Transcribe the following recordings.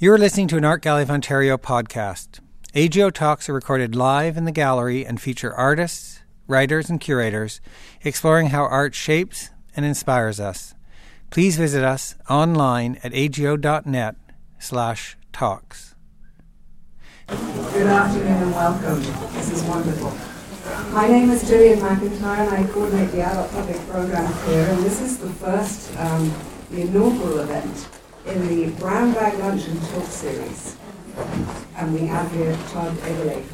You're listening to an Art Gallery of Ontario podcast. AGO Talks are recorded live in the gallery and feature artists, writers, and curators exploring how art shapes and inspires us. Please visit us online at ago.net slash talks. Good afternoon and welcome. This is wonderful. My name is Gillian McIntyre and I coordinate the Adult Public Program here and this is the first, um, the inaugural event in the Brown Bag Lunch and Talk series. And we have here Todd Eberle.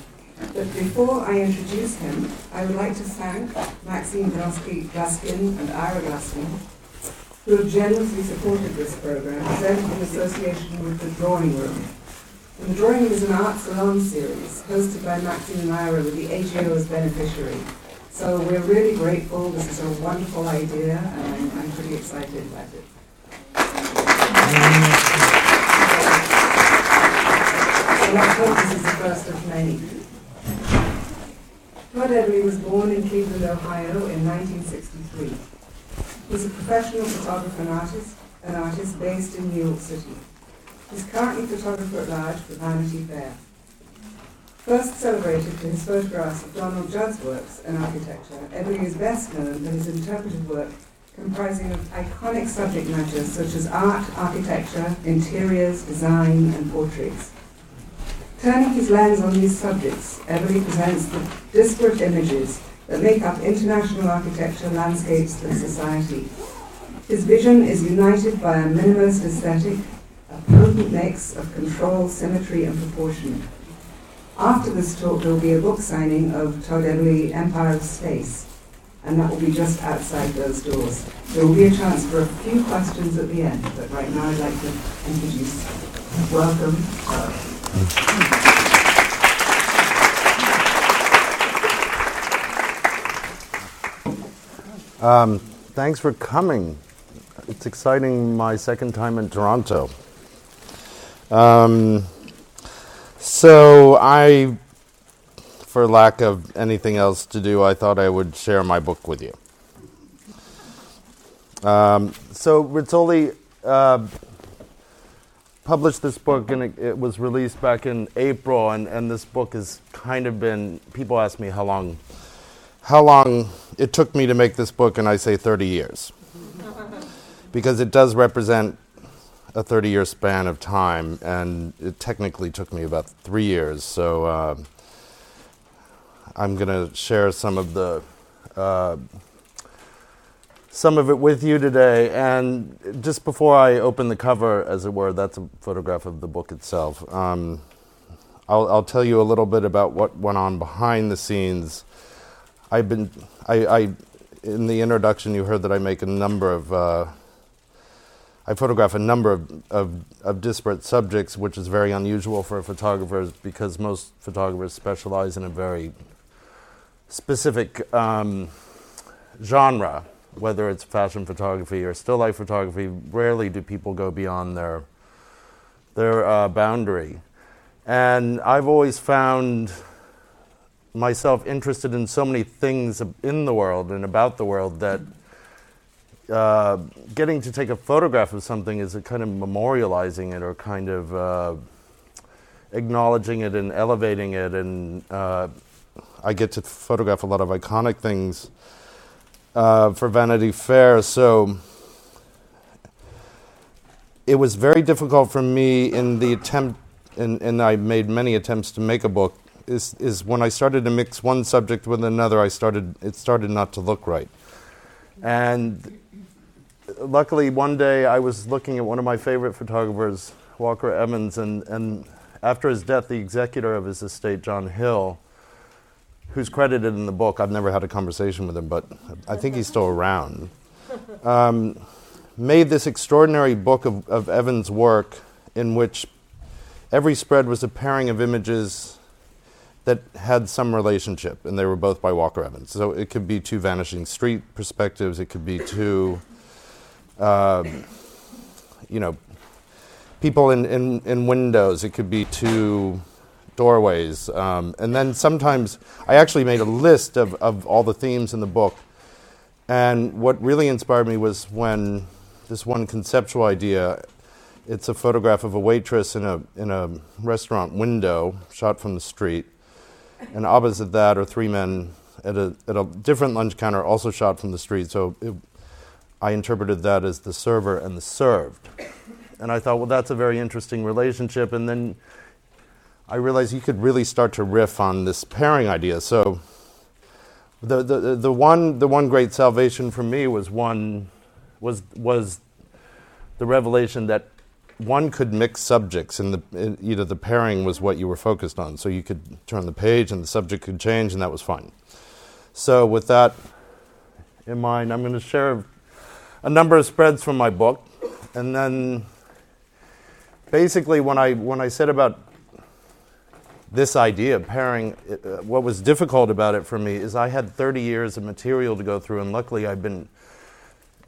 But before I introduce him, I would like to thank Maxine Gluskin and Ira Gluskin, who have generously supported this program, presented in association with the Drawing Room. And the Drawing Room is an art salon series hosted by Maxine and Ira with the AGO as beneficiary. So we're really grateful. This is a wonderful idea, and I'm, I'm pretty excited about it. This is the first of many. Todd Eberle was born in Cleveland, Ohio in 1963. He's a professional photographer and artist, an artist based in New York City. He's currently photographer at large for Vanity Fair. First celebrated for his photographs of Donald Judd's works and architecture, Eberle is best known for his interpretive work comprising of iconic subject matters such as art, architecture, interiors, design, and portraits. Turning his lens on these subjects, Eberle presents the disparate images that make up international architecture, landscapes, and society. His vision is united by a minimalist aesthetic, a potent mix of control, symmetry, and proportion. After this talk, there will be a book signing of Todd Eberle, Empire of Space, and that will be just outside those doors. There will be a chance for a few questions at the end, but right now I'd like to introduce, welcome, Um, thanks for coming. It's exciting, my second time in Toronto. Um, so I for lack of anything else to do, I thought I would share my book with you. Um, so Rizzoli uh, published this book, and it, it, was released back in April. And, and this book has kind of been. People ask me how long, how long it took me to make this book, and I say 30 years, because it does represent a 30 year span of time, and it technically took me about three years. So. Uh, I'm going to share some of the uh, some of it with you today. And just before I open the cover, as it were, that's a photograph of the book itself. Um, I'll, I'll, tell you a little bit about what went on behind the scenes. I've been, I, I in the introduction, you heard that I make a number of. Uh, I photograph a number of, of, of, disparate subjects, which is very unusual for photographers because most photographers specialize in a very specific um, genre, whether it's fashion photography or still life photography, rarely do people go beyond their their uh, boundary. And I've always found myself interested in so many things in the world and about the world that uh, getting to take a photograph of something is a kind of memorializing it or kind of uh, acknowledging it and elevating it and uh, I get to photograph a lot of iconic things uh, for Vanity Fair. So it was very difficult for me in the attempt, and, and I made many attempts to make a book. Is is when I started to mix one subject with another, I started it started not to look right, and luckily one day I was looking at one of my favorite photographers, Walker Evans, and and after his death, the executor of his estate, John Hill who's credited in the book. I've never had a conversation with him, but I think he's still around. Um, made this extraordinary book of, of Evans' work in which every spread was a pairing of images that had some relationship, and they were both by Walker Evans. So it could be two vanishing street perspectives, it could be two, um, you know, people in, in, in windows, it could be two doorways. Um, and then sometimes I actually made a list of, of all the themes in the book. And what really inspired me was when this one conceptual idea it's a photograph of a waitress in a in a restaurant window, shot from the street, and opposite that are three men at a at a different lunch counter, also shot from the street. So it, I interpreted that as the server and the served, and I thought, well, that's a very interesting relationship. And then I realized you could really start to riff on this pairing idea. So the the the one the one great salvation for me was one was was the revelation that one could mix subjects, and the you know the pairing was what you were focused on. So you could turn the page, and the subject could change, and that was fine. So with that in mind, I'm going to share a number of spreads from my book, and then basically when I when I said about this idea of pairing, uh, what was difficult about it for me is I had 30 years of material to go through, and luckily I've been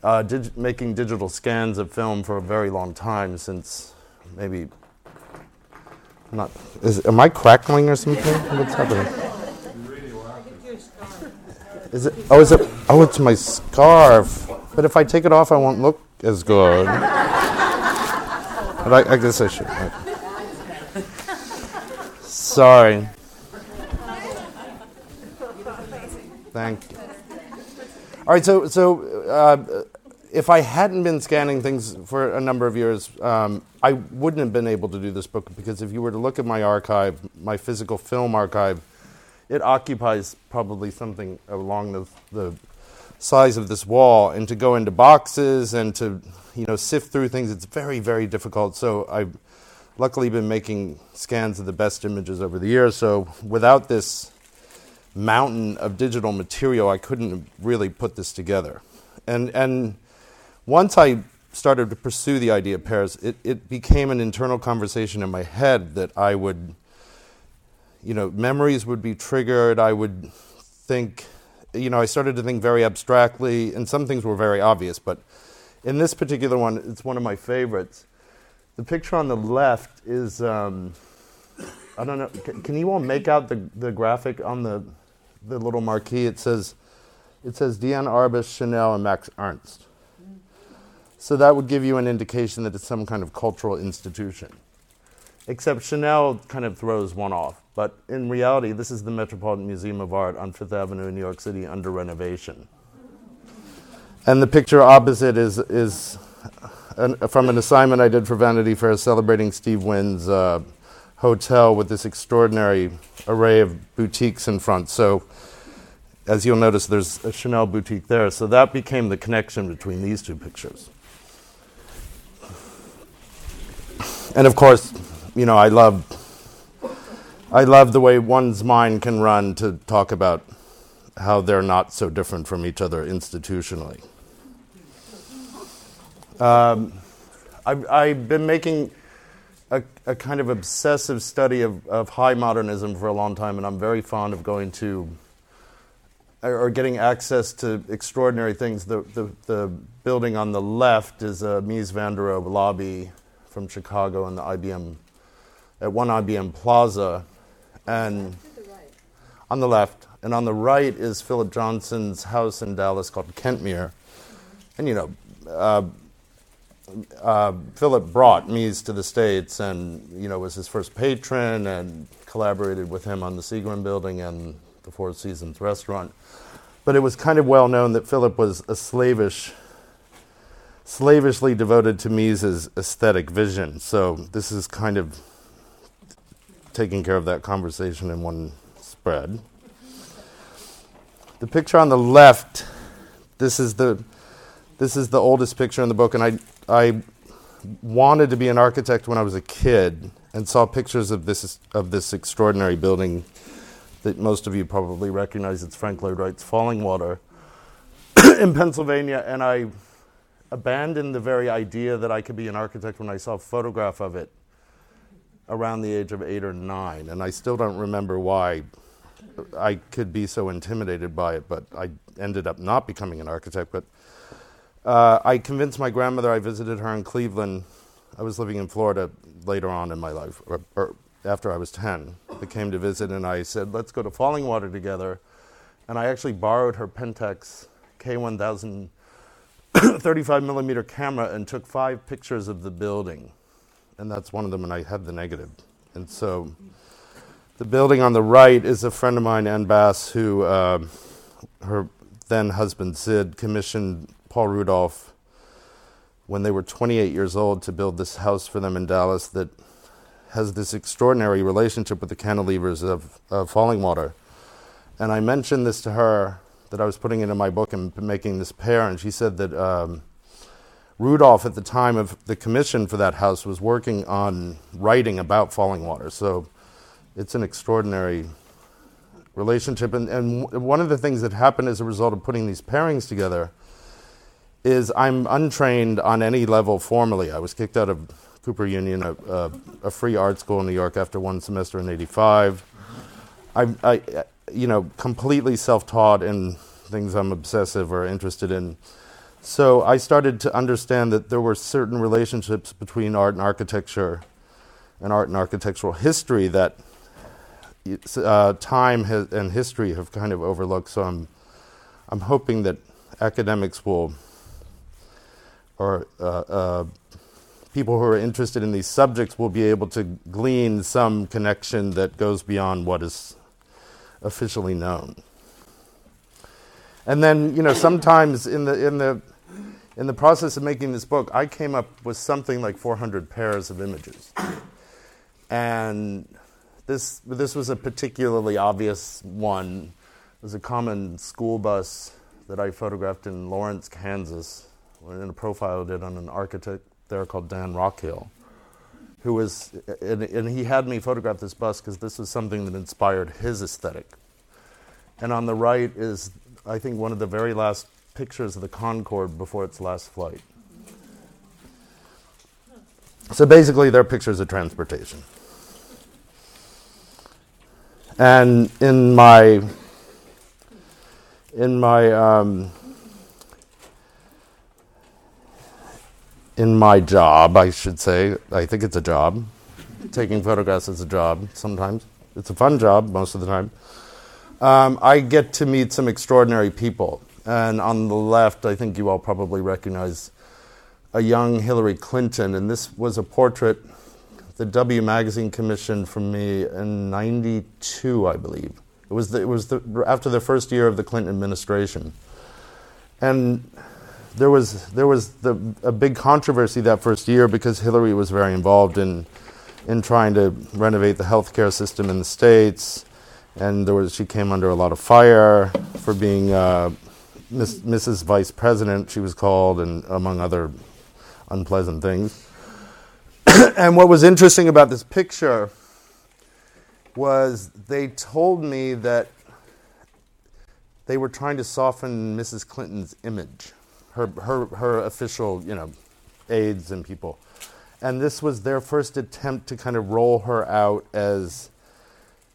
uh, dig- making digital scans of film for a very long time since maybe not. Is, am I crackling or something? What's happening? Is it? Oh, is it? Oh, it's my scarf. But if I take it off, I won't look as good. but I, I guess I should. Sorry. Thank you. All right, so so uh, if I hadn't been scanning things for a number of years, um, I wouldn't have been able to do this book because if you were to look at my archive, my physical film archive, it occupies probably something along the, the size of this wall. And to go into boxes and to you know sift through things, it's very very difficult. So I've luckily been making scans of the best images over the years. So without this mountain of digital material, I couldn't really put this together. And and once I started to pursue the idea of pairs, it, it became an internal conversation in my head that I would, you know, memories would be triggered. I would think, you know, I started to think very abstractly, and some things were very obvious, but in this particular one, it's one of my favorites. The picture on the left is, um, I don't know, can, can, you all make out the, the graphic on the, the little marquee? It says, it says Diane Arbus, Chanel, and Max Ernst. So that would give you an indication that it's some kind of cultural institution. Except Chanel kind of throws one off. But in reality, this is the Metropolitan Museum of Art on Fifth Avenue in New York City under renovation. And the picture opposite is, is an, from an assignment I did for Vanity Fair celebrating Steve Wynn's uh, hotel with this extraordinary array of boutiques in front. So, as you'll notice, there's a Chanel boutique there. So that became the connection between these two pictures. and of course, you know, I love I love the way one's mind can run to talk about how they're not so different from each other institutionally. Um, I've, I've, been making a, a, kind of obsessive study of, of, high modernism for a long time, and I'm very fond of going to or getting access to extraordinary things. The, the, the building on the left is a Mies van der Rohe lobby from Chicago and the IBM at one IBM Plaza, and on the left, and on the right is Philip Johnson's house in Dallas called Kentmere, and you know. Uh, uh, Philip brought Mies to the States and, you know, was his first patron and collaborated with him on the Seagram building and the Four Seasons restaurant. But it was kind of well known that Philip was a slavish slavishly devoted to Mies's aesthetic vision. So this is kind of taking care of that conversation in one spread. The picture on the left, this is the this is the oldest picture in the book, and I I wanted to be an architect when I was a kid and saw pictures of this of this extraordinary building that most of you probably recognize. It's Frank Lloyd Wright's Fallingwater in Pennsylvania, and I abandoned the very idea that I could be an architect when I saw a photograph of it around the age of eight or nine. And I still don't remember why I could be so intimidated by it, but I ended up not becoming an architect. But uh, I convinced my grandmother, I visited her in Cleveland. I was living in Florida later on in my life, or, or after I was 10. I came to visit, and I said, let's go to Fallingwater together. And I actually borrowed her Pentax K1000 35 millimeter camera and took five pictures of the building and that's one of them, and I had the negative. And so the building on the right is a friend of mine, Ann Bass, who uh, her then husband Sid commissioned Paul Rudolph when they were 28 years old to build this house for them in Dallas that has this extraordinary relationship with the cantilevers of, of Fallingwater. And I mentioned this to her that I was putting into my book and making this pair, and she said that um, Rudolph, at the time of the commission for that house, was working on writing about Fallingwater. So it's an extraordinary relationship. And, and one of the things that happened as a result of putting these pairings together is I'm untrained on any level formally. I was kicked out of Cooper Union, a, a, a free art school in New York, after one semester in '85. I, I, you know, completely self-taught in things I'm obsessive or interested in. So I started to understand that there were certain relationships between art and architecture, and art and architectural history that uh, time has, and history have kind of overlooked. So I'm, I'm hoping that academics will, or uh, uh, people who are interested in these subjects will be able to glean some connection that goes beyond what is officially known. And then, you know, sometimes in the in the in the process of making this book, I came up with something like 400 pairs of images, and this this was a particularly obvious one. It was a common school bus that I photographed in Lawrence, Kansas, in a profile I did on an architect there called Dan Rockhill, who was, and, and he had me photograph this bus because this was something that inspired his aesthetic. And on the right is, I think, one of the very last pictures of the Concorde before its last flight. So basically, they're pictures of transportation. And in my in my um, in my job, I should say, I think it's a job. Taking photographs is a job sometimes. It's a fun job most of the time. Um, I get to meet some extraordinary people. And on the left, I think you all probably recognize a young Hillary Clinton. And this was a portrait the W Magazine commissioned from me in 92, I believe. It was, the, it was the, after the first year of the Clinton administration. And there was there was the, a big controversy that first year because Hillary was very involved in in trying to renovate the healthcare system in the states, and there was she came under a lot of fire for being uh, Miss, Mrs. Vice President. She was called, and among other unpleasant things. and what was interesting about this picture was they told me that they were trying to soften Mrs. Clinton's image her, her, her official, you know, aides and people. And this was their first attempt to kind of roll her out as,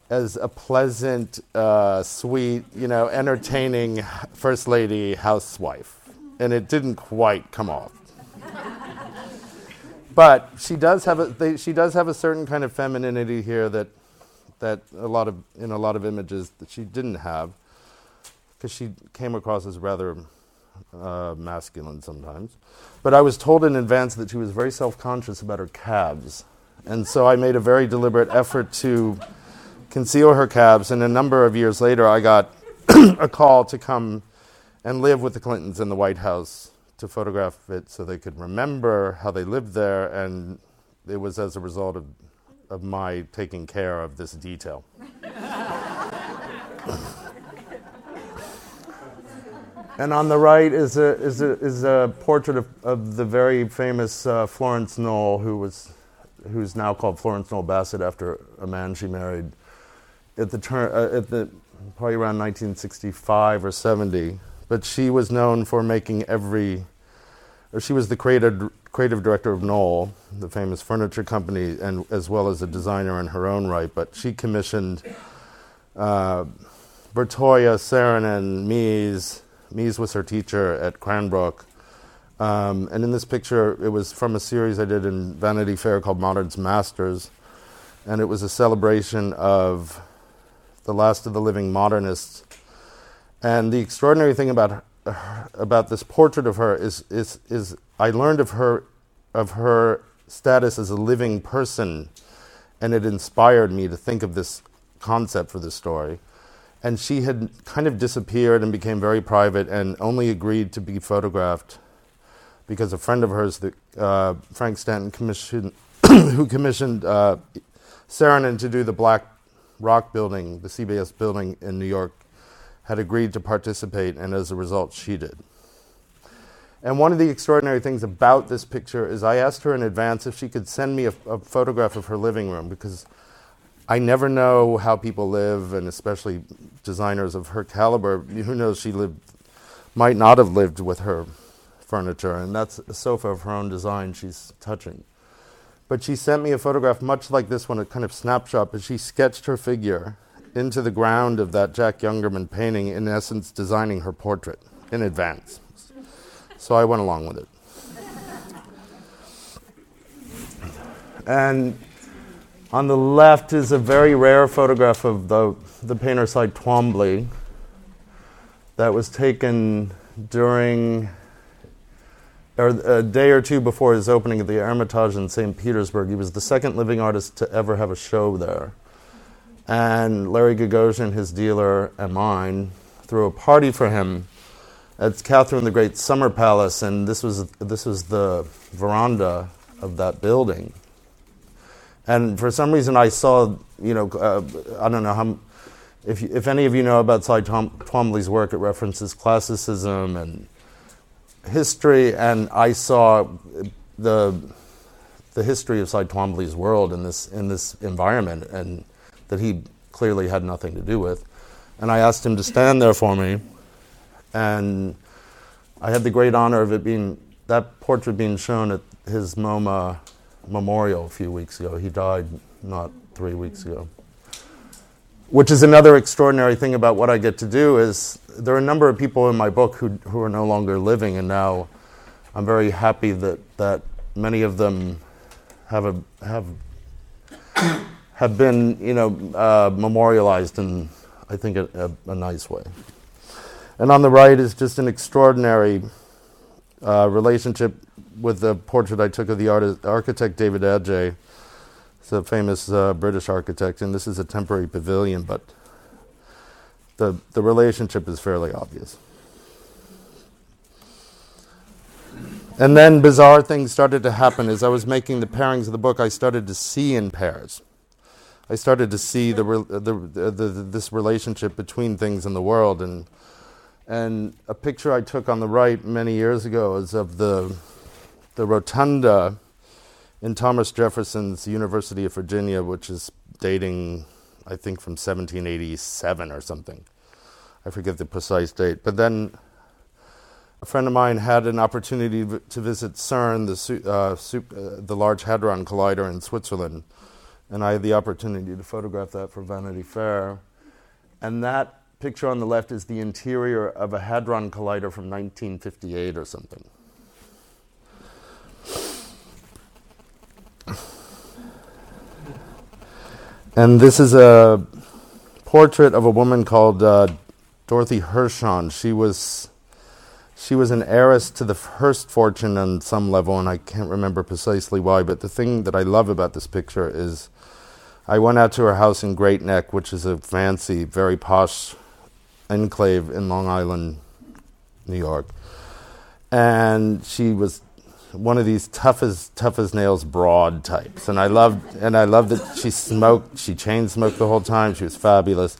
as a pleasant, uh, sweet, you know, entertaining first lady housewife. And it didn't quite come off. but she does have a they, she does have a certain kind of femininity here that that a lot of in a lot of images that she didn't have because she came across as rather uh, masculine sometimes. But I was told in advance that she was very self conscious about her calves. And so I made a very deliberate effort to conceal her calves. And a number of years later, I got a call to come and live with the Clintons in the White House to photograph it so they could remember how they lived there. And it was as a result of, of my taking care of this detail. And on the right is a, is a, is a portrait of, of the very famous uh, Florence Knoll, who was, who's now called Florence Knoll Bassett after a man she married at the, turn, uh, at the probably around 1965 or 70. But she was known for making every, or she was the creative, creative director of Knoll, the famous furniture company, and as well as a designer in her own right. But she commissioned uh, Bertoia, Saarinen, Mies, Mies was her teacher at Cranbrook. Um, and in this picture, it was from a series I did in Vanity Fair called Modern's Masters. And it was a celebration of the last of the living modernists. And the extraordinary thing about her, about this portrait of her is, is, is I learned of her, of her status as a living person, and it inspired me to think of this concept for this story. And she had kind of disappeared and became very private and only agreed to be photographed because a friend of hers, uh, Frank Stanton, commissioned, who commissioned uh, Saarinen to do the Black Rock building, the CBS building in New York, had agreed to participate, and as a result, she did. And one of the extraordinary things about this picture is I asked her in advance if she could send me a, a, photograph of her living room because I never know how people live, and especially designers of her caliber. Who knows? She lived, might not have lived with her furniture, and that's a sofa of her own design she's touching. But she sent me a photograph much like this one, a kind of snapshot, but she sketched her figure into the ground of that Jack Youngerman painting, in essence, designing her portrait in advance. So I went along with it. And on the left is a very rare photograph of the, the painter Cy Twombly that was taken during or a day or two before his opening of the Hermitage in St. Petersburg. He was the second living artist to ever have a show there. And Larry Gagosian, his dealer, and mine threw a party for him at Catherine the Great Summer Palace, and this was this was the veranda of that building. And for some reason, I saw, you know, uh, I don't know how, if if any of you know about Cy Tom, Twombly's work, it references classicism and history, and I saw the the history of Cy Twombly's world in this in this environment, and that he clearly had nothing to do with. And I asked him to stand there for me, and I had the great honor of it being that portrait being shown at his MoMA memorial a few weeks ago. He died not three weeks ago. Which is another extraordinary thing about what I get to do is there are a number of people in my book who, who are no longer living, and now I'm very happy that, that many of them have a, have have been, you know, uh, memorialized in, I think, a, a, a, nice way. And on the right is just an extraordinary uh, relationship with the portrait I took of the artist, architect David Adjaye. He's a famous uh, British architect, and this is a temporary pavilion, but the, the relationship is fairly obvious. And then bizarre things started to happen. As I was making the pairings of the book, I started to see in pairs. I started to see the, the, the, the, this relationship between things in the world. And, and a picture I took on the right many years ago is of the, the rotunda in Thomas Jefferson's University of Virginia, which is dating, I think, from 1787 or something. I forget the precise date. But then a friend of mine had an opportunity to visit CERN, the, uh, uh, the Large Hadron Collider in Switzerland and I had the opportunity to photograph that for Vanity Fair. And that picture on the left is the interior of a Hadron Collider from 1958 or something. And this is a portrait of a woman called uh, Dorothy Hirshon. She was she was an heiress to the Hearst fortune on some level, and I can't remember precisely why. But the thing that I love about this picture is I went out to her house in Great Neck, which is a fancy, very posh enclave in Long Island, New York. And she was one of these tough as tough as nails broad types. And I loved and I loved that she smoked, she chain smoked the whole time. She was fabulous.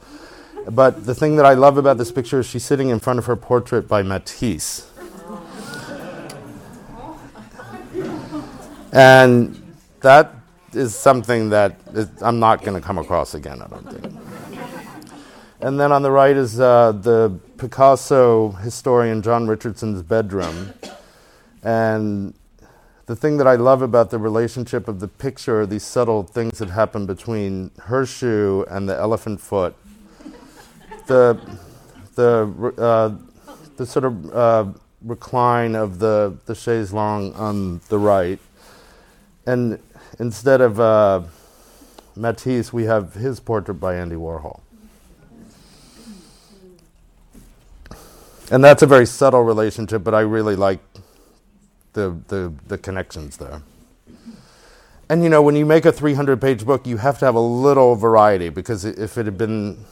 But the thing that I love about this picture is she's sitting in front of her portrait by Matisse. And that is something that is, I'm not going to come across again, I don't think. And then on the right is uh, the Picasso historian John Richardson's bedroom. And the thing that I love about the relationship of the picture are these subtle things that happen between her shoe and the elephant foot. The, the, uh, the sort of uh, recline of the, the chaise longue on the right. And instead of uh, Matisse, we have his portrait by Andy Warhol. And that's a very subtle relationship, but I really like the, the, the connections there. and you know, when you make a 300 page book, you have to have a little variety because if it had been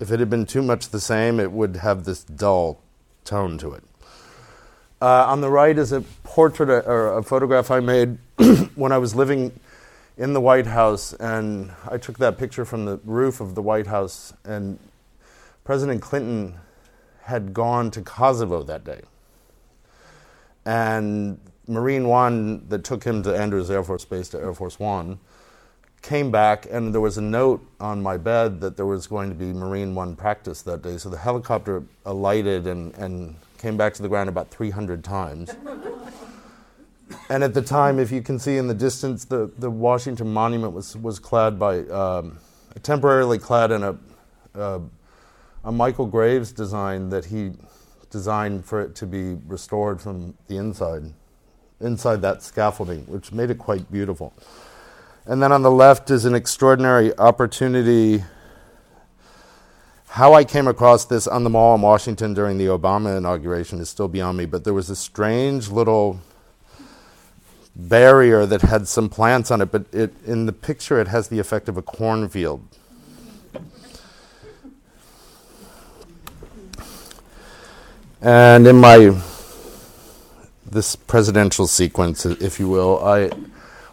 if it had been too much the same, it would have this dull tone to it. Uh, on the right is a portrait uh, or a photograph I made when I was living in the White House, and I took that picture from the roof of the White House, and President Clinton had gone to Kosovo that day. And Marine One that took him to Andrews Air Force Base to Air Force One came back, and there was a note on my bed that there was going to be Marine One practice that day. So the helicopter alighted and, and came back to the ground about 300 times. and at the time, if you can see in the distance, the, the Washington Monument was, was clad by, um, temporarily clad in a, uh, a Michael Graves design that he designed for it to be restored from the inside, inside that scaffolding, which made it quite beautiful. And then on the left is an extraordinary opportunity. How I came across this on the mall in Washington during the Obama inauguration is still beyond me, but there was a strange little barrier that had some plants on it, but it, in the picture it has the effect of a cornfield. And in my this presidential sequence, if you will, I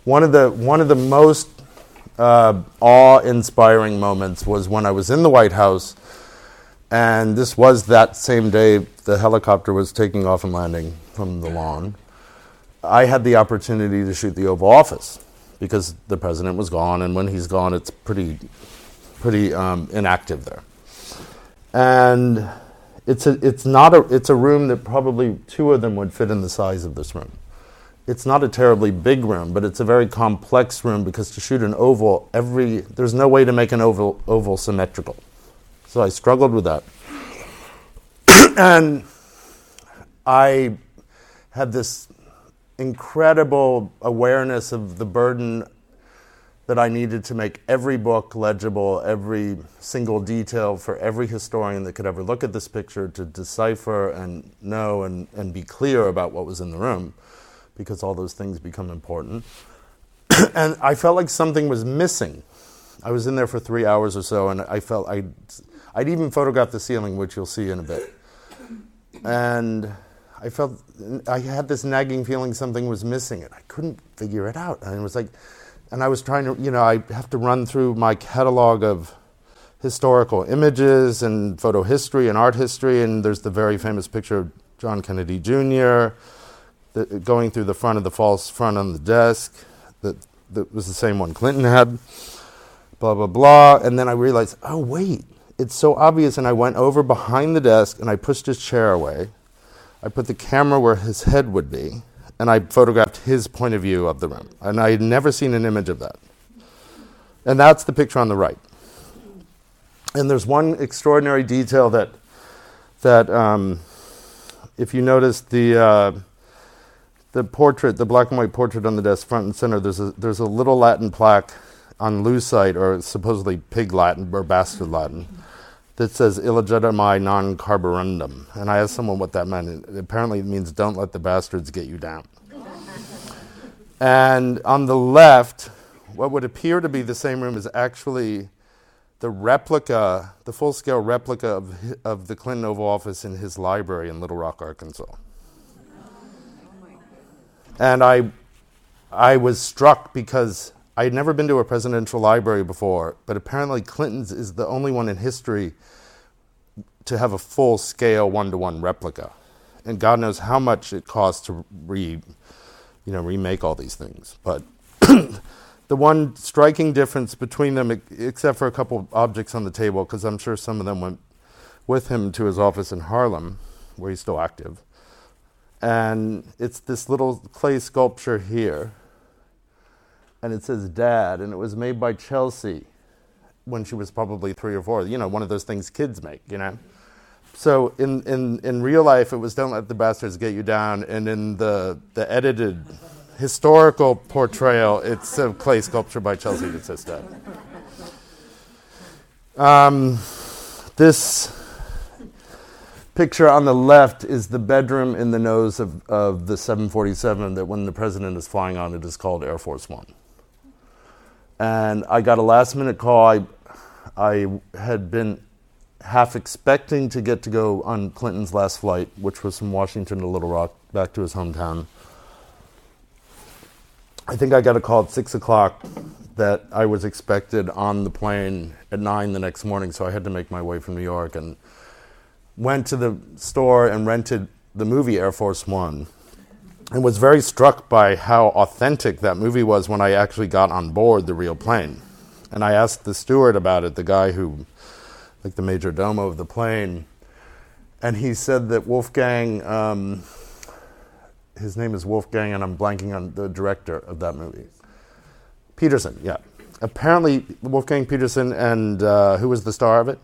one of the one of the most uh, awe-inspiring moments was when I was in the White House, and this was that same day the helicopter was taking off and landing from the lawn. I had the opportunity to shoot the Oval Office because the president was gone, and when he's gone, it's pretty pretty um, inactive there. And it's a it's not a it's a room that probably two of them would fit in the size of this room it's not a terribly big room, but it's a very complex room because to shoot an oval, every there's no way to make an oval oval symmetrical. So I struggled with that, and I had this incredible awareness of the burden that I needed to make every book legible, every single detail for every historian that could ever look at this picture to decipher and know and, and be clear about what was in the room because all those things become important. and I felt like something was missing. I was in there for three hours or so, and I felt I'd, I'd even photographed the ceiling, which you'll see in a bit. And I felt I had this nagging feeling something was missing, and I couldn't figure it out. And it was like, and I was trying to, you know, I have to run through my catalog of historical images and photo history and art history, and there's the very famous picture of John Kennedy Jr going through the front of the false front on the desk that, that was the same one Clinton had, blah, blah, blah. And then I realized, oh, wait, it's so obvious. And I went over behind the desk and I pushed his chair away. I put the camera where his head would be, and I photographed his point of view of the room. And I had never seen an image of that. And that's the picture on the right. And there's one extraordinary detail that, that um, if you notice the, uh, the portrait, the black and white portrait on the desk, front and center, there's a, there's a little Latin plaque on Lucite, or supposedly pig Latin or bastard Latin, that says illegitimi non carborundum. And I asked someone what that meant. It, apparently, it means don't let the bastards get you down. and on the left, what would appear to be the same room is actually the replica, the full scale replica of, of the Clinton Oval Office in his library in Little Rock, Arkansas. And I, I was struck because I had never been to a presidential library before, but apparently Clinton's is the only one in history to have a full scale one to one replica. And God knows how much it costs to re, you know, remake all these things. But the one striking difference between them, except for a couple objects on the table, because I'm sure some of them went with him to his office in Harlem, where he's still active, and it's this little clay sculpture here. And it says dad, and it was made by Chelsea when she was probably three or four. You know, one of those things kids make, you know? So in, in, in real life, it was Don't Let the Bastards Get You Down. And in the, the edited historical portrayal, it's a clay sculpture by Chelsea that says dad. Um, this picture on the left is the bedroom in the nose of, of the 747 that when the president is flying on it is called Air Force One. And I got a last minute call. I, I had been half expecting to get to go on Clinton's last flight, which was from Washington to Little Rock, back to his hometown. I think I got a call at six o'clock that I was expected on the plane at nine the next morning, so I had to make my way from New York and went to the store and rented the movie Air Force One and was very struck by how authentic that movie was when I actually got on board the real plane. And I asked the steward about it, the guy who, like the major domo of the plane, and he said that Wolfgang, um, his name is Wolfgang, and I'm blanking on the director of that movie. Petersen, yeah. Apparently, Wolfgang Peterson and uh, who was the star of it?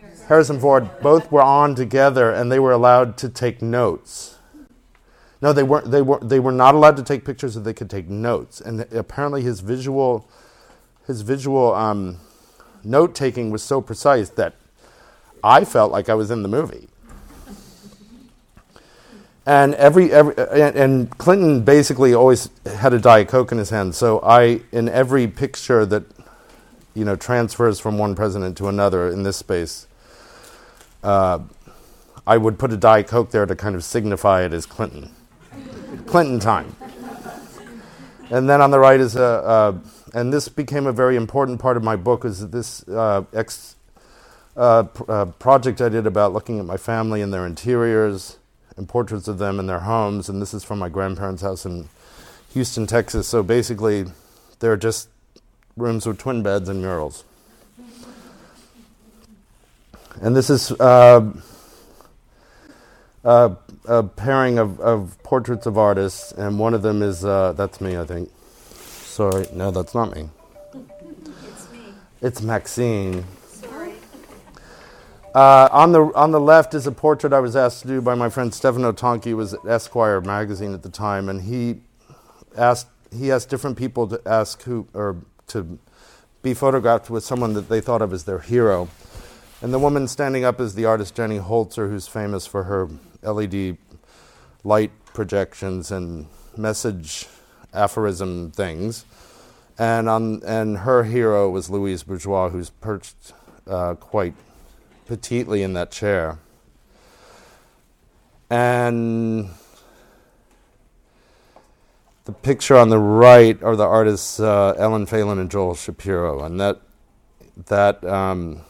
Harrison. Harrison Ford. Both were on together, and they were allowed to take notes no, they weren't. They were. They were not allowed to take pictures. That they could take notes. And apparently, his visual, his visual um, note taking was so precise that I felt like I was in the movie. And every, every and, and Clinton basically always had a diet coke in his hand. So I, in every picture that, you know, transfers from one president to another in this space, uh, I would put a diet coke there to kind of signify it as Clinton. Clinton time. And then on the right is a, uh, and this became a very important part of my book, is this uh, ex, uh, pr- uh, project I did about looking at my family and their interiors and portraits of them in their homes. And this is from my grandparents' house in Houston, Texas. So basically, they're just rooms with twin beds and murals. And this is uh, uh, a pairing of, of portraits of artists, and one of them is uh, that's me, I think. Sorry, no, that's not me. It's me. It's Maxine. Sorry. Uh, on the on the left is a portrait I was asked to do by my friend Stefano Tonchi. It was at Esquire magazine at the time, and he asked he asked different people to ask who or to be photographed with someone that they thought of as their hero. And the woman standing up is the artist Jenny Holzer, who's famous for her LED light projections and message aphorism things. And, on, and her hero was Louise Bourgeois, who's perched uh, quite petitely in that chair. And the picture on the right are the artists uh, Ellen Phelan and Joel Shapiro. And that, that um,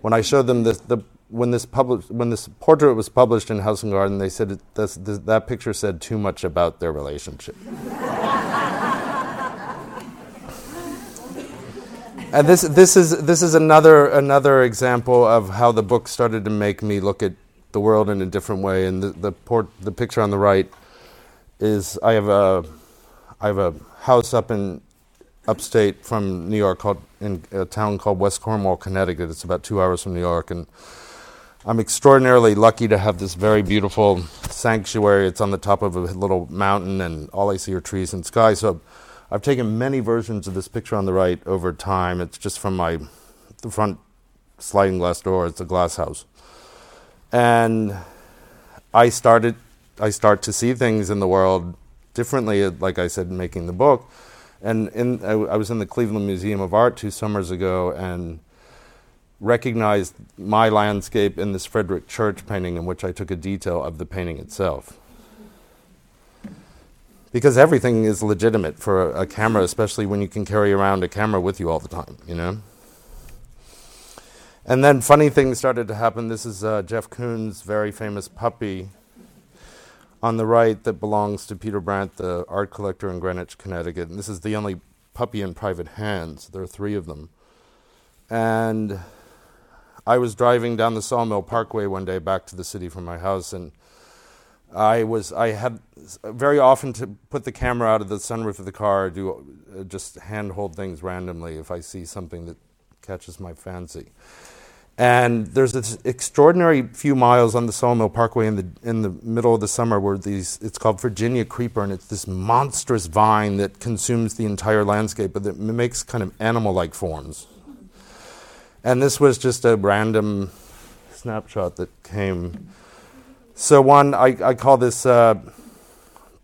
when I showed them this, the when this when this portrait was published in House and Garden, they said it, this, this, that picture said too much about their relationship. and this this is this is another another example of how the book started to make me look at the world in a different way. And the the, port, the picture on the right is I have a I have a house up in upstate from New York called in a town called West Cornwall, Connecticut. It's about two hours from New York, and I'm extraordinarily lucky to have this very beautiful sanctuary. It's on the top of a little mountain, and all I see are trees and sky. So I've taken many versions of this picture on the right over time. It's just from my the front sliding glass door. It's a glass house, and I started. I start to see things in the world differently, like I said, making the book. And in, I, I was in the Cleveland Museum of Art two summers ago, and recognized my landscape in this Frederick Church painting, in which I took a detail of the painting itself. Because everything is legitimate for a, a, camera, especially when you can carry around a camera with you all the time, you know? And then funny things started to happen. This is uh, Jeff Koons' very famous puppy on the right that belongs to Peter Brant, the art collector in Greenwich, Connecticut. And this is the only puppy in private hands. There are three of them. And I was driving down the Sawmill Parkway one day back to the city from my house, and I was I had very often to put the camera out of the sunroof of the car, do uh, just handhold things randomly if I see something that catches my fancy. And there's this extraordinary few miles on the Sawmill Parkway in the in the middle of the summer where these it's called Virginia creeper, and it's this monstrous vine that consumes the entire landscape, but it makes kind of animal-like forms. And this was just a random snapshot that came. So, one, I, I call this uh,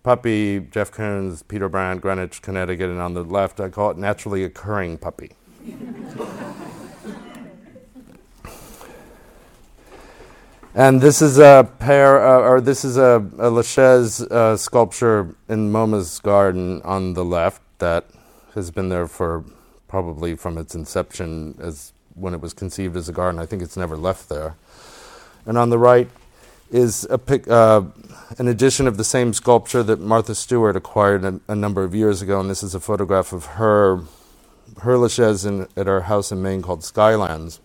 puppy, Jeff Koons, Peter Brant, Greenwich, Connecticut, and on the left, I call it naturally occurring puppy. and this is a pair, uh, or this is a, a Lachaise uh, sculpture in MoMA's garden on the left that has been there for probably from its inception as when it was conceived as a garden. I think it's never left there. And on the right is a pic, uh, an edition of the same sculpture that Martha Stewart acquired a, a, number of years ago, and this is a photograph of her, her Lachaise in, at our house in Maine called Skylands.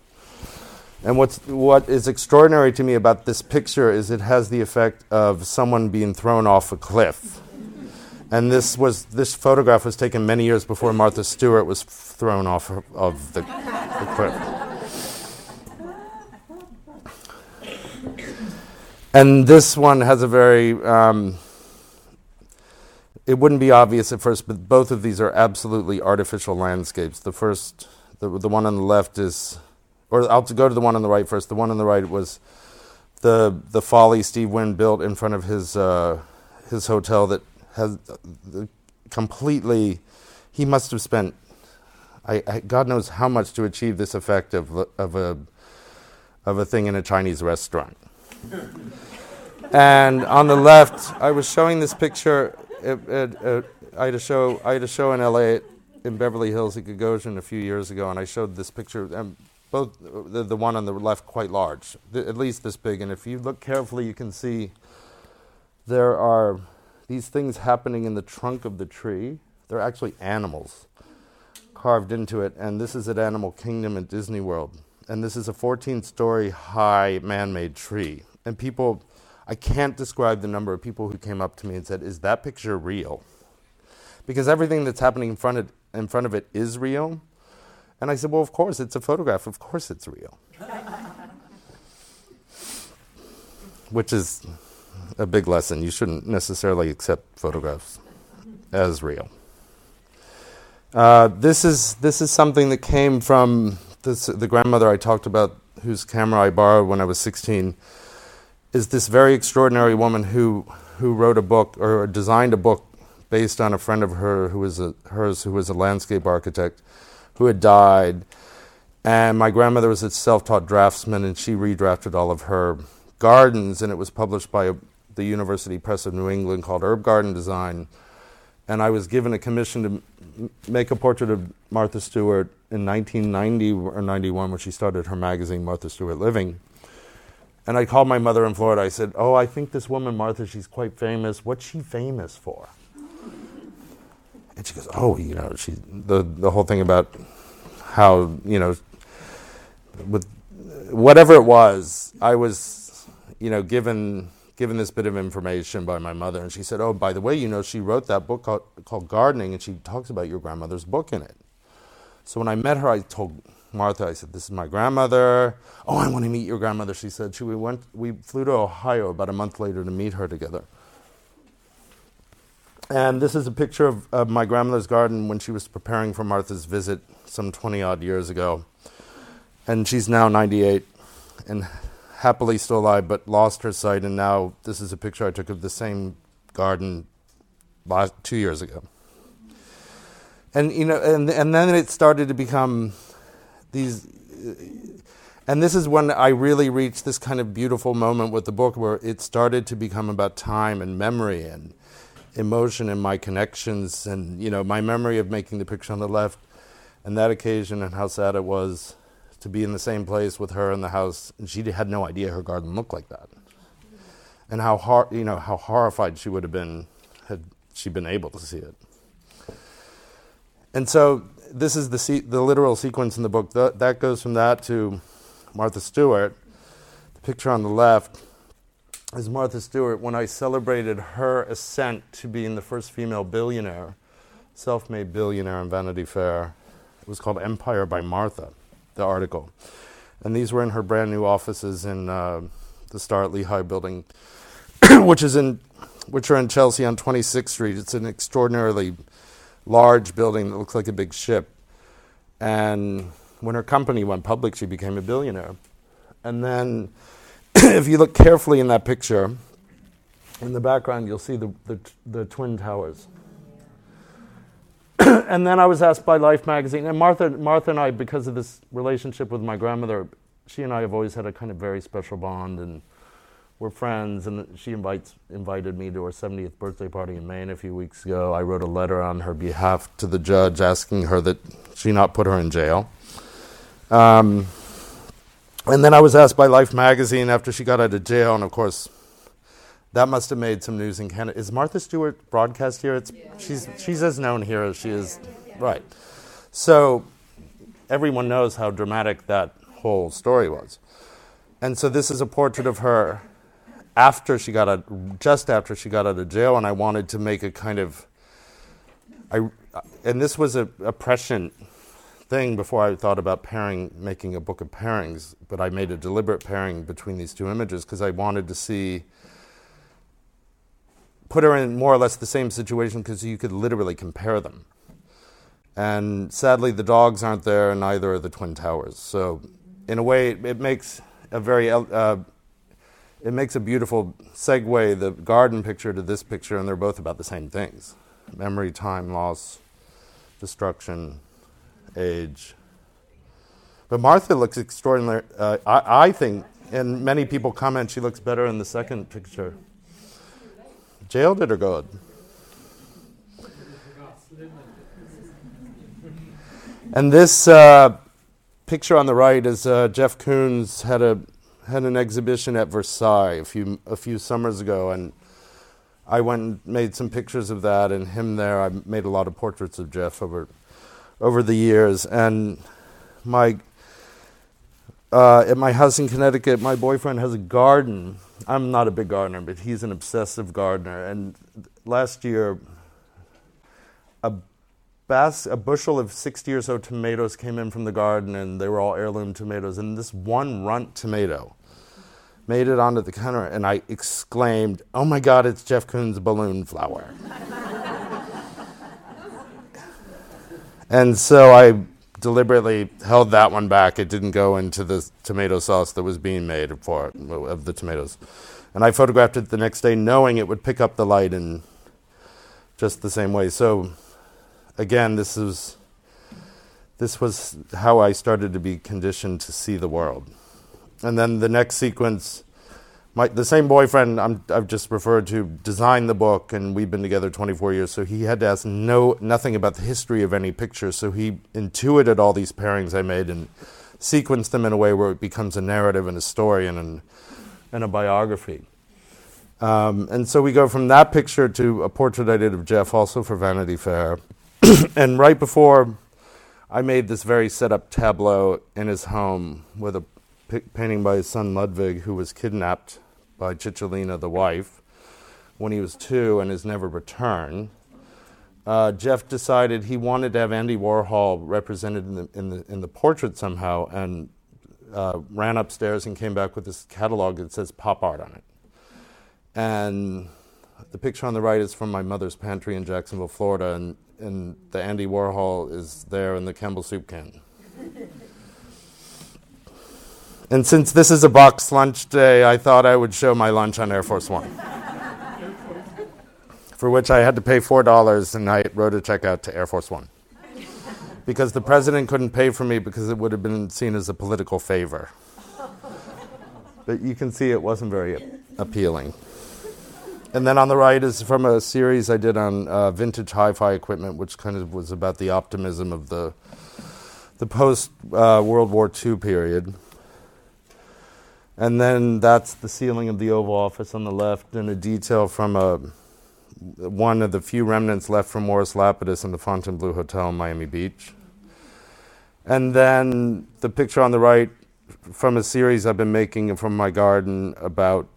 And what's, what is extraordinary to me about this picture is it has the effect of someone being thrown off a cliff. And this, was, this photograph was taken many years before Martha Stewart was thrown off of the, the cliff. And this one has a very, um, it wouldn't be obvious at first, but both of these are absolutely artificial landscapes. The first, the, the one on the left is, or I'll go to the one on the right first. The one on the right was the the folly Steve Wynn built in front of his uh, his hotel that has uh, completely. He must have spent, I, I, God knows how much to achieve this effect of of a of a thing in a Chinese restaurant and on the left, I was showing this picture. At, at, at, I, had a show, I had a show in LA in Beverly Hills at Gagosian a few years ago, and I showed this picture. And both the, the one on the left quite large, th- at least this big. And if you look carefully, you can see there are these things happening in the trunk of the tree. They're actually animals carved into it, and this is at Animal Kingdom at Disney World. And this is a 14 story high man made tree and people, I can't describe the number of people who came up to me and said, Is that picture real? Because everything that's happening in front of, in front of it is real. And I said, Well, of course, it's a photograph. Of course, it's real. Which is a big lesson. You shouldn't necessarily accept photographs as real. Uh, this is this is something that came from this, the grandmother I talked about, whose camera I borrowed when I was 16 is this very extraordinary woman who, who wrote a book or designed a book based on a friend of her who was a, hers who was a landscape architect who had died. And my grandmother was a self taught draftsman, and she redrafted all of her gardens, and it was published by a, the University Press of New England called Herb Garden Design. And I was given a commission to m- make a portrait of Martha Stewart in 1990 or 91 when she started her magazine, Martha Stewart Living. And I called my mother in Florida. I said, Oh, I think this woman, Martha, she's quite famous. What's she famous for? And she goes, Oh, you know, she, the, the whole thing about how, you know, with whatever it was, I was, you know, given given this bit of information by my mother, and she said, "Oh, by the way, you know, she wrote that book called, called Gardening, and she talks about your grandmother's book in it." So when I met her, I told Martha, I said, This is my grandmother. Oh, I want to meet your grandmother, she said. She, we, went, we flew to Ohio about a month later to meet her together. And this is a picture of, of my grandmother's garden when she was preparing for Martha's visit some 20 odd years ago. And she's now 98 and happily still alive, but lost her sight. And now this is a picture I took of the same garden last, two years ago. And you know, and and then it started to become these and this is when I really reached this kind of beautiful moment with the book where it started to become about time and memory and emotion and my connections and you know my memory of making the picture on the left and that occasion and how sad it was to be in the same place with her in the house and she had no idea her garden looked like that and how hor- you know how horrified she would have been had she been able to see it and so this is the, se- the literal sequence in the book. The, that goes from that to Martha Stewart. The picture on the left is Martha Stewart when I celebrated her ascent to being the first female billionaire, self made billionaire in Vanity Fair. It was called Empire by Martha, the article. And these were in her brand new offices in uh, the Starrett-Lehigh building, which is in which are in Chelsea on 26th Street. It's an extraordinarily large building that looks like a big ship. And when her company went public, she became a billionaire. And then, if you look carefully in that picture, In the background, you'll see the, the, the Twin Towers. and then I was asked by Life magazine, and Martha, Martha and I, because of this relationship with my grandmother, she and I have always had a kind of very special bond, and we're friends. And she invites, invited me to her 70th birthday party in Maine a few weeks ago. I wrote a letter on her behalf to the judge asking her that she not put her in jail. Um, and then I was asked by Life magazine after she got out of jail, and of course, that must have made some news in Canada. Is Martha Stewart broadcast here? It's, yeah. She's, she's as known here as she is. Right. So everyone knows how dramatic that whole story was. And so this is a portrait of her after she got out, just after she got out of jail, and I wanted to make a kind of, I, and this was a, a prescient thing before I thought about pairing, making a book of pairings, but I made a deliberate pairing between these two images because I wanted to see put her in more or less the same situation because you could literally compare them. And sadly, the dogs aren't there, and neither are the Twin Towers. So, in a way, it, makes a very uh, it makes a beautiful segue the garden picture to this picture, and they're both about the same things: memory, time, loss, destruction, age. But Martha looks extraordinary. Uh, I, I think, and many people comment she looks better in the second picture. Jailed it or good? And this uh, picture on the right is uh, Jeff Koons had a had an exhibition at Versailles a few a few summers ago, and I went and made some pictures of that and him there. I made a lot of portraits of Jeff over over the years, and my uh, at my house in Connecticut, my boyfriend has a garden. I'm not a big gardener, but he's an obsessive gardener. And last year, a, bas- a bushel of 60 or so tomatoes came in from the garden, and they were all heirloom tomatoes. And this one runt tomato made it onto the counter, and I exclaimed, Oh my God, it's Jeff Koons' balloon flower. and so I deliberately held that one back. It didn't go into the tomato sauce that was being made for it, of the tomatoes. And I photographed it the next day, knowing it would pick up the light in just the same way. So, again, this is this was how I started to be conditioned to see the world. And then the next sequence my, the same boyfriend i have just referred to designed the book, and we've been together 24 years. So he had to ask no nothing about the history of any picture. So he intuited all these pairings I made and sequenced them in a way where it becomes a narrative and a story and an, and a biography. Um, and so we go from that picture to a portrait I did of Jeff, also for Vanity Fair. and right before I made this very set up tableau in his home with a painting by his son Ludwig, who was kidnapped by Cicciolina, the wife, when he was two and has never returned. Uh, Jeff decided he wanted to have Andy Warhol represented in the, in the, in the portrait somehow and uh, ran upstairs and came back with this catalog that says pop art on it. And the picture on the right is from my mother's pantry in Jacksonville, Florida, and, and the Andy Warhol is there in the Campbell soup can. And since this is a box lunch day, I thought I would show my lunch on Air Force One. for which I had to pay $4 and I wrote a check out to Air Force One. Because the president couldn't pay for me because it would have been seen as a political favor. But you can see it wasn't very appealing. And then on the right is from a series I did on uh, vintage hi fi equipment, which kind of was about the optimism of the, the post uh, World War II period. And then that's the ceiling of the Oval Office on the left, and a detail from a one of the few remnants left from Morris Lapidus in the Fontainebleau Hotel in Miami Beach. And then the picture on the right from a series I've been making from my garden about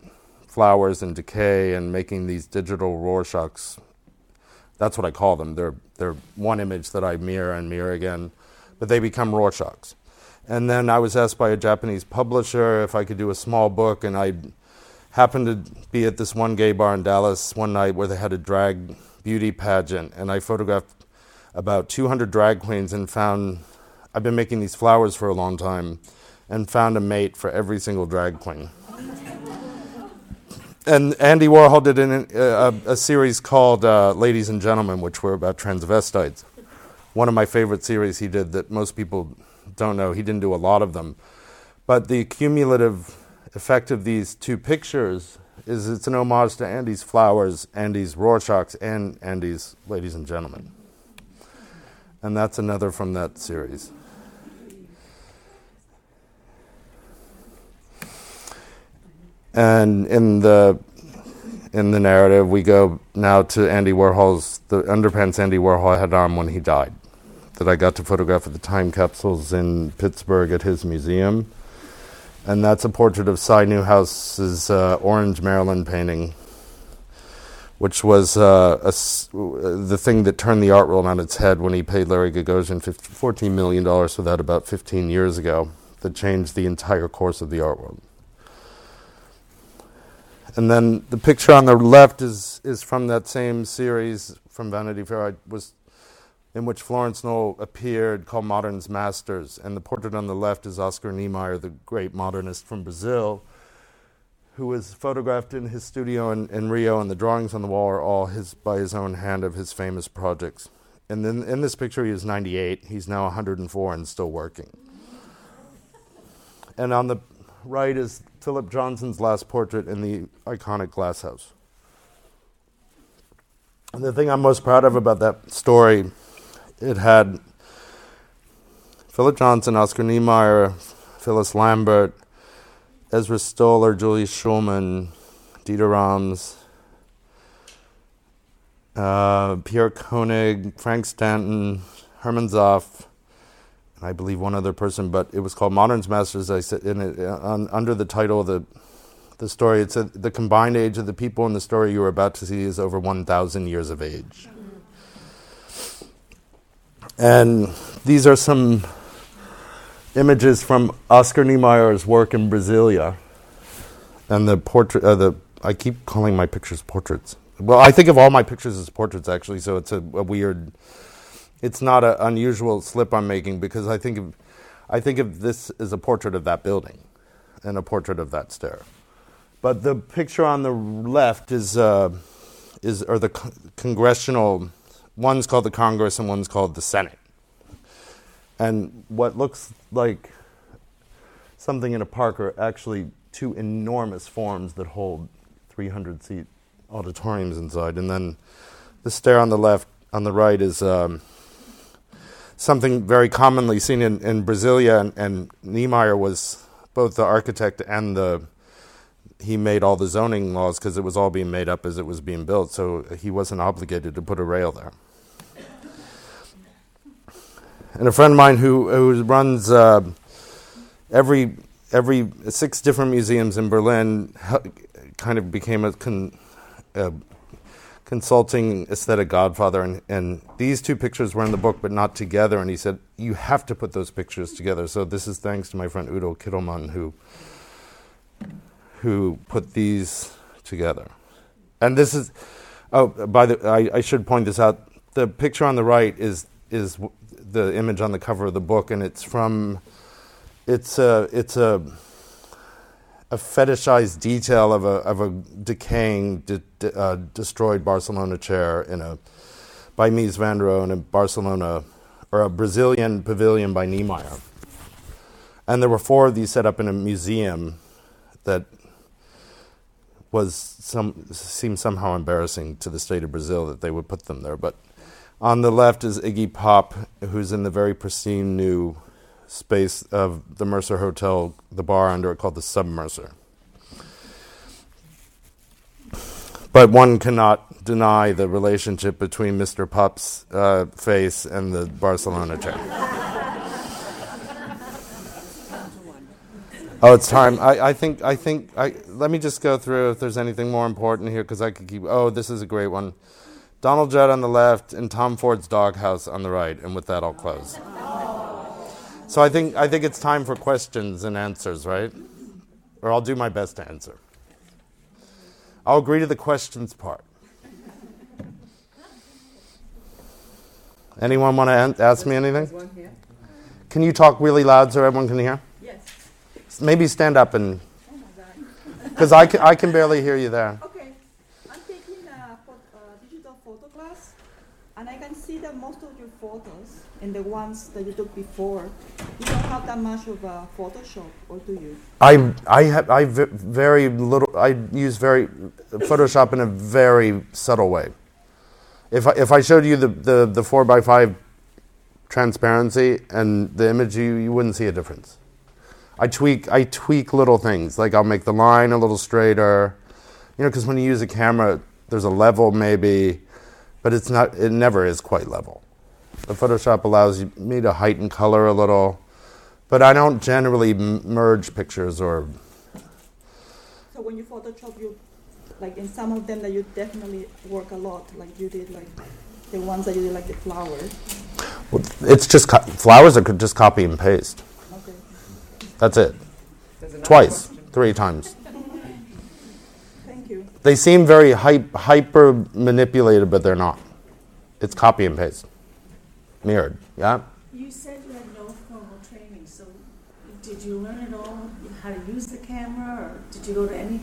flowers and decay and making these digital Rorschachs. That's what I call them. They're, they're one image that I mirror and mirror again, but they become Rorschachs. And then I was asked by a Japanese publisher if I could do a small book, and I happened to be at this one gay bar in Dallas one night where they had a drag beauty pageant, and I photographed about 200 drag queens and found I've been making these flowers for a long time and found a mate for every single drag queen. and Andy Warhol did an, uh, a, series called uh, Ladies and Gentlemen, which were about transvestites. One of my favorite series he did that most people don't know. He didn't do a lot of them. But the cumulative effect of these two pictures is it's an homage to Andy's Flowers, Andy's Rorschachs, and Andy's Ladies and Gentlemen. And that's another from that series. And in the in the narrative, we go now to Andy Warhol's the underpants Andy Warhol had on when he died, that I got to photograph at the time capsules in Pittsburgh at his museum, and that's a portrait of Cy Newhouse's uh, Orange, Marilyn painting, which was uh, the thing that turned the art world on its head when he paid Larry Gagosian $14 million for that about 15 years ago, that changed the entire course of the art world. And then the picture on the left is, is from that same series from Vanity Fair I was in which Florence Knoll appeared called Modern's Masters. And the portrait on the left is Oscar Niemeyer, the great modernist from Brazil, who was photographed in his studio in, in Rio, and the drawings on the wall are all his by his own hand of his famous projects. And then in this picture, he is 98. He's now 104 and still working. And on the right is Philip Johnson's last portrait in the iconic glass house. And the thing I'm most proud of about that story, it had Philip Johnson, Oscar Niemeyer, Phyllis Lambert, Ezra Stoller, Julius Shulman, Dieter Rams, uh, Pierre Koenig, Frank Stanton, Herman Zoff, and I believe one other person, but it was called Modern's Masters. I said it, uh, under the title of the the story. It said the combined age of the people in the story you are about to see is over one thousand years of age. And these are some images from Oscar Niemeyer's work in Brasilia, and the portrait. Uh, the I keep calling my pictures portraits. Well, I think of all my pictures as portraits actually, so it's a, a weird it's not an unusual slip I'm making because I think of, I think of this as a portrait of that building and a portrait of that stair. But the picture on the left is, uh, is or the congressional, one's called the Congress and one's called the Senate. And what looks like something in a park are actually two enormous forms that hold 300 seat auditoriums inside. And then the stair on the left, on the right, is um, something very commonly seen in, in Brasilia, and, and Niemeyer was both the architect and the he made all the zoning laws because it was all being made up as it was being built, so he wasn't obligated to put a rail there. And a friend of mine who who runs uh, every every six different museums in Berlin kind of became a, con, a consulting aesthetic godfather, and, and these two pictures were in the book but not together. And he said, You have to put those pictures together. So this is thanks to my friend Udo Kittelmann, who, who put these together. And this is, oh, by the I, I should point this out. The picture on the right is, is the image on the cover of the book, and it's from, it's a, it's a, a fetishized detail of a, of a decaying, de, de, uh, destroyed Barcelona chair in a, by Mies van der Rohe in a Barcelona, or a Brazilian pavilion by Niemeyer. And there were four of these set up in a museum that was some seemed somehow embarrassing to the state of Brazil that they would put them there. But on the left is Iggy Pop, who's in the very pristine new space of the Mercer Hotel, the bar under it called the Submercer. But one cannot deny the relationship between Mr. Pop's uh, face and the Barcelona chair. oh, it's time. I, I think. I think. I, let me just go through if there's anything more important here because I could keep. Oh, this is a great one. Donald Judd on the left and Tom Ford's doghouse on the right, and with that, I'll close. So I think I think it's time for questions and answers, right? Or I'll do my best to answer. I'll agree to the questions part. Anyone want to ask me anything? Can you talk really loud so everyone can hear? Yes. Maybe stand up and. Because I can, I can barely hear you there. Okay, I'm taking a pho- uh, digital photo class, and I can see that most of your photos and the ones that you took before, you don't have that much of a Photoshop, or do you? I I have I very little. I use very Photoshop in a very subtle way. If I, if I showed you the, the, the four by five transparency and the image, you, you wouldn't see a difference. I tweak I tweak little things like I'll make the line a little straighter, you know, because when you use a camera, there's a level maybe, but it's not. It never is quite level. The Photoshop allows me to heighten color a little, but I don't generally m- merge pictures or So when you Photoshop, you like in some of them that you definitely work a lot, like you did like the ones that you did like the flowers. Well, It's just co- flowers are co- just copy and paste. Okay. That's it. Twice, question. three times. Thank you. They seem very hy- hyper manipulated, but they're not. It's copy and paste, mirrored. Yeah. You said you had no formal training, so did you learn at all how to use the camera, or did you go to any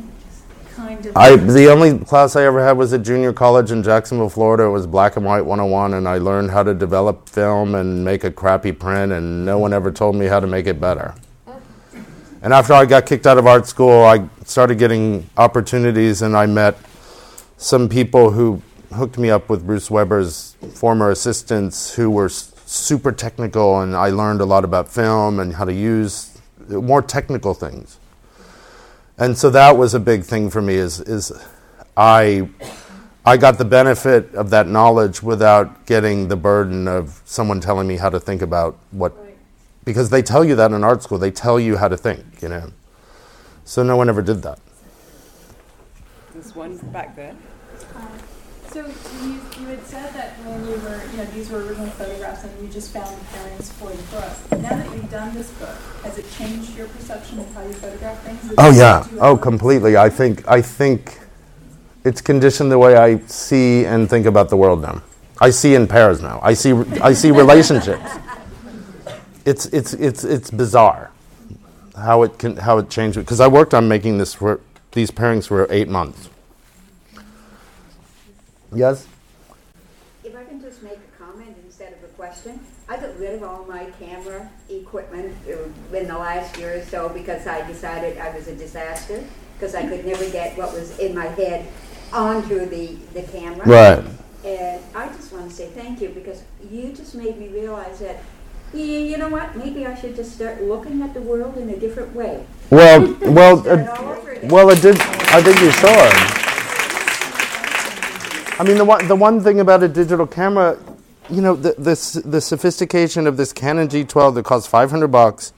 kind of? I the only class I ever had was at junior college in Jacksonville, Florida. It was black and white 101, and I learned how to develop film and make a crappy print, and no one ever told me how to make it better. And after I got kicked out of art school, I started getting opportunities, and I met some people who hooked me up with Bruce Weber's former assistants who were super technical, and I learned a lot about film and how to use more technical things. And so that was a big thing for me is is I I got the benefit of that knowledge without getting the burden of someone telling me how to think about what because they tell you that in art school. They tell you how to think you know? So no one ever did that. There's one back there. So you, you had said that when you were, you know, these were original photographs and you just found the pairings for the book. Now that you've done this book, has it changed your perception of how you photograph things? Oh yeah oh completely I think I think it's conditioned the way I see and think about the world now I see in pairs now I see I see relationships it's it's it's it's bizarre how it can how it changed because I worked on making this for these pairings for eight months. Yes. If I can just make a comment instead of a question, I got rid of all my camera equipment uh, in the last year or so because I decided I was a disaster because I could never get what was in my head onto the, the camera. Right. And I just want to say thank you because you just made me realize that, you know what, maybe I should just start looking at the world in a different way. Well, well, uh, all over again. well, it did. I think you should. I mean, the one the one thing about a digital camera, you know, the the, the sophistication of this Canon G12 that costs five hundred bucks.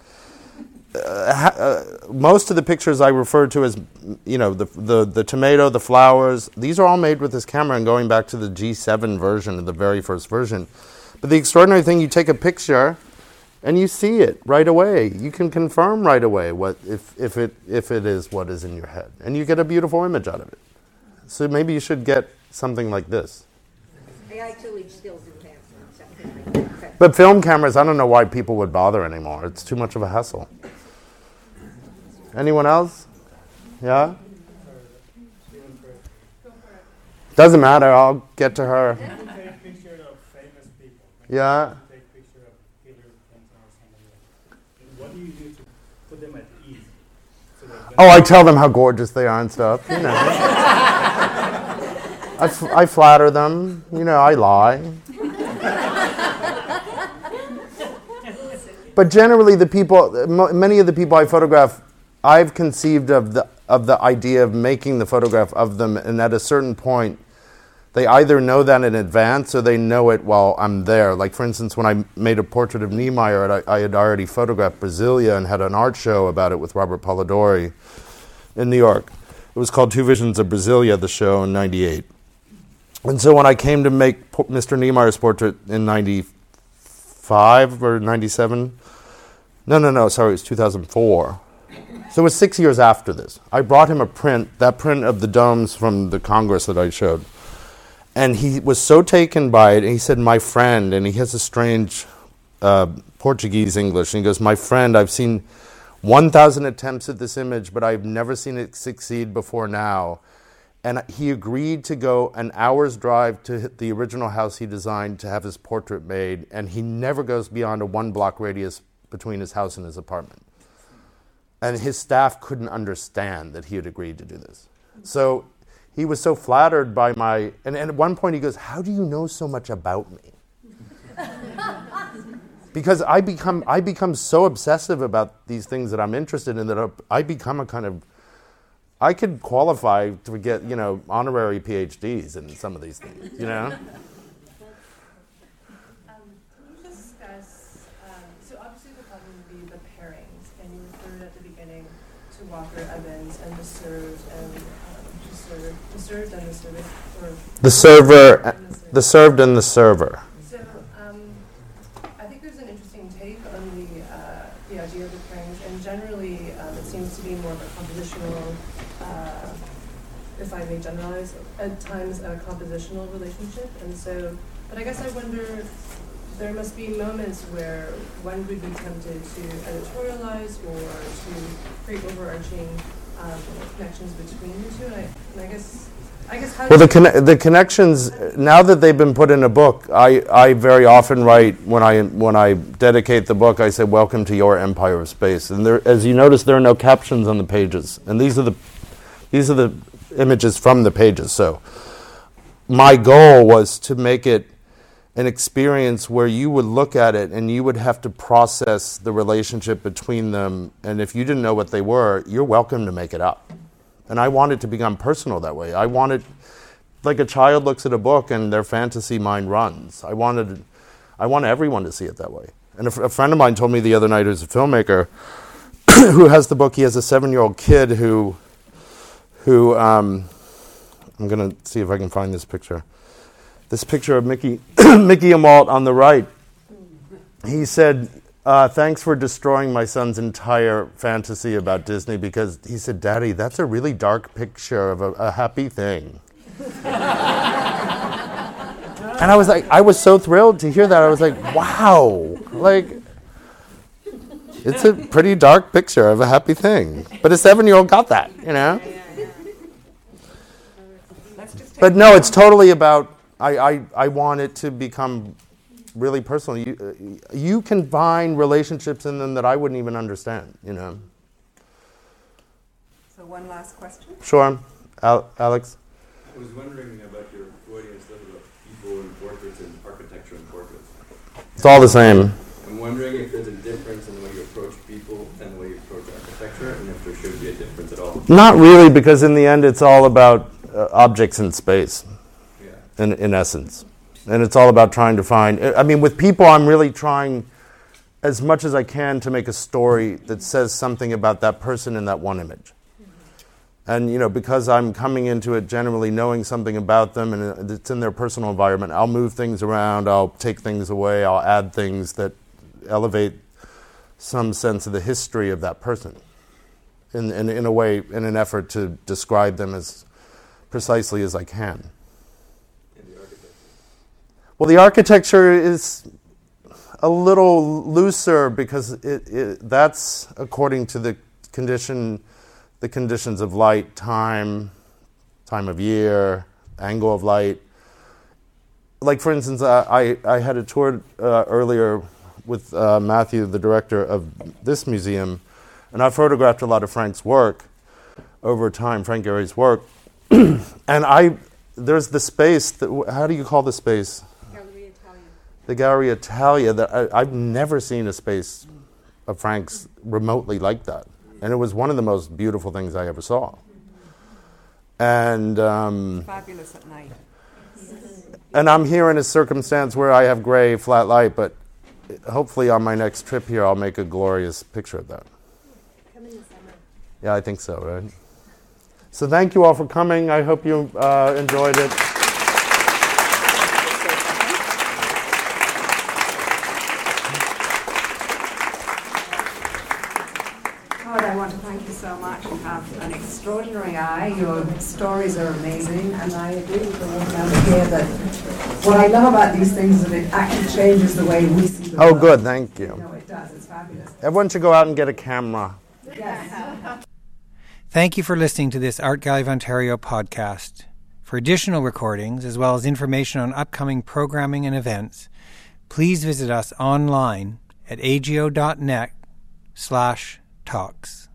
Uh, uh, most of the pictures I refer to as, you know, the, the the tomato, the flowers. These are all made with this camera, and going back to the G7 version, the very first version. But the extraordinary thing, you take a picture, and you see it right away. You can confirm right away what if, if it if it is what is in your head, and you get a beautiful image out of it. So maybe you should get something like this. I actually still do have something like that. but- But film cameras, I don't know why people would bother anymore. It's too much of a hassle. Anyone else? Yeah. Doesn't matter. I'll get to her. take picture of famous people. Like Yeah. you Take picture of Hillary Clinton or somebody else. And what do you do to put them at ease? Oh, I tell them how gorgeous they are and stuff. You know. I, f- I flatter them. You know, I lie. but generally, the people, many of the people I photograph, I've conceived of the of the idea of making the photograph of them, and at a certain point, they either know that in advance or they know it while I'm there. Like, for instance, when I made a portrait of Niemeyer, I, I had already photographed Brasilia and had an art show about it with Robert Polidori in New York. It was called Two Visions of Brasilia, the show in 98. And so when I came to make Mr. Niemeyer's portrait in 95 or 97, no, no, no, sorry, it was 2004. So it was six years after this. I brought him a print, that print of the domes from the Congress that I showed. And he was so taken by it, and he said, My friend, and he has a strange uh, Portuguese English, and he goes, My friend, I've seen 1,000 attempts at this image, but I've never seen it succeed before now. And he agreed to go an hour's drive to the original house he designed to have his portrait made, and he never goes beyond a one block radius between his house and his apartment. And his staff couldn't understand that he had agreed to do this. So he was so flattered by my, and, and at one point he goes, How do you know so much about me? because I become, I become so obsessive about these things that I'm interested in that I become a kind of, I could qualify to get, you know, honorary PhDs in some of these things, you know? Um, can you discuss, um, so obviously the problem would be the pairings, and you referred at the beginning to Walker Evans and the served and um, the served, the served and the servant, or The server, and the served. the served and the server. So, um, I think there's an interesting take on the, uh, the idea of the pairings, and generally, um, it seems to be more of a compositional, uh, if I may generalize, at times a compositional relationship, and so, but I guess I wonder, there must be moments where one would be tempted to editorialize or to create overarching, um, connections between the two, and I, and I guess, I guess how Well, the, conne- the connections, now that they've been put in a book, I, I very often write, when I, when I dedicate the book, I say, Welcome to your empire of space. And there, as you notice, there are no captions on the pages. And these are the, these are the images from the pages. So my goal was to make it an experience where you would look at it and you would have to process the relationship between them. And if you didn't know what they were, you're welcome to make it up. And I want it to become personal that way. I wanted, like a child looks at a book and their fantasy mind runs. I wanted, I want everyone to see it that way. And a, a friend of mine told me the other night, who's a filmmaker, who has the book. He has a seven-year-old kid who, who um, I'm gonna see if I can find this picture. This picture of Mickey, Mickey Amalt on the right. He said, uh, "Thanks for destroying my son's entire fantasy about Disney." Because he said, "Daddy, that's a really dark picture of a, a happy thing." and I was like, I was so thrilled to hear that. I was like, "Wow!" Like, it's a pretty dark picture of a happy thing. But a seven-year-old got that, you know. But no, it's totally about. I, I, I want it to become really personal. You, uh, you can find relationships in them that I wouldn't even understand. You know. So one last question. Sure, Al- Alex. I was wondering about your Freudian stuff about people and portraits and architecture and portraits. It's all the same. I'm wondering if there's a difference in the way you approach people and the way you approach architecture, and if there should be a difference at all. Not really, because in the end, it's all about uh, objects in space. Yeah. in, in essence. And it's all about trying to find. I mean, with people, I'm really trying as much as I can to make a story that says something about that person in that one image. And, you know, because I'm coming into it generally knowing something about them and it's in their personal environment, I'll move things around, I'll take things away, I'll add things that elevate some sense of the history of that person in, in, in a way, in an effort to describe them as precisely as I can. The. Well, the architecture is a little looser because it, it, that's according to the condition, the conditions of light, time, time of year, angle of light. Like for instance, uh, I I had a tour uh, earlier with uh, Matthew, the director of this museum, and I photographed a lot of Frank's work over time, Frank Gehry's work, and I there's the space. That, how do you call the space? Galleria Italia. the Galleria Italia that I, I've never seen a space of Frank's remotely like that, and it was one of the most beautiful things I ever saw. And um, Fabulous at night. and I'm here in a circumstance where I have gray flat light, but hopefully on my next trip here I'll make a glorious picture of that. Come in the summer. Yeah, I think so, right? So thank you all for coming. I hope you uh, enjoyed it. Todd, I want to thank you so much. You have an extraordinary eye. Your stories are amazing, and I agree with the woman out here that what I love about these things is that it actually changes the way we see the Oh, world. good, thank you. No, it does. It's fabulous. Everyone should go out and get a camera. Yes. Thank you for listening to this Art Gallery of Ontario podcast. For additional recordings, as well as information on upcoming programming and events, please visit us online at ago.net slash talks.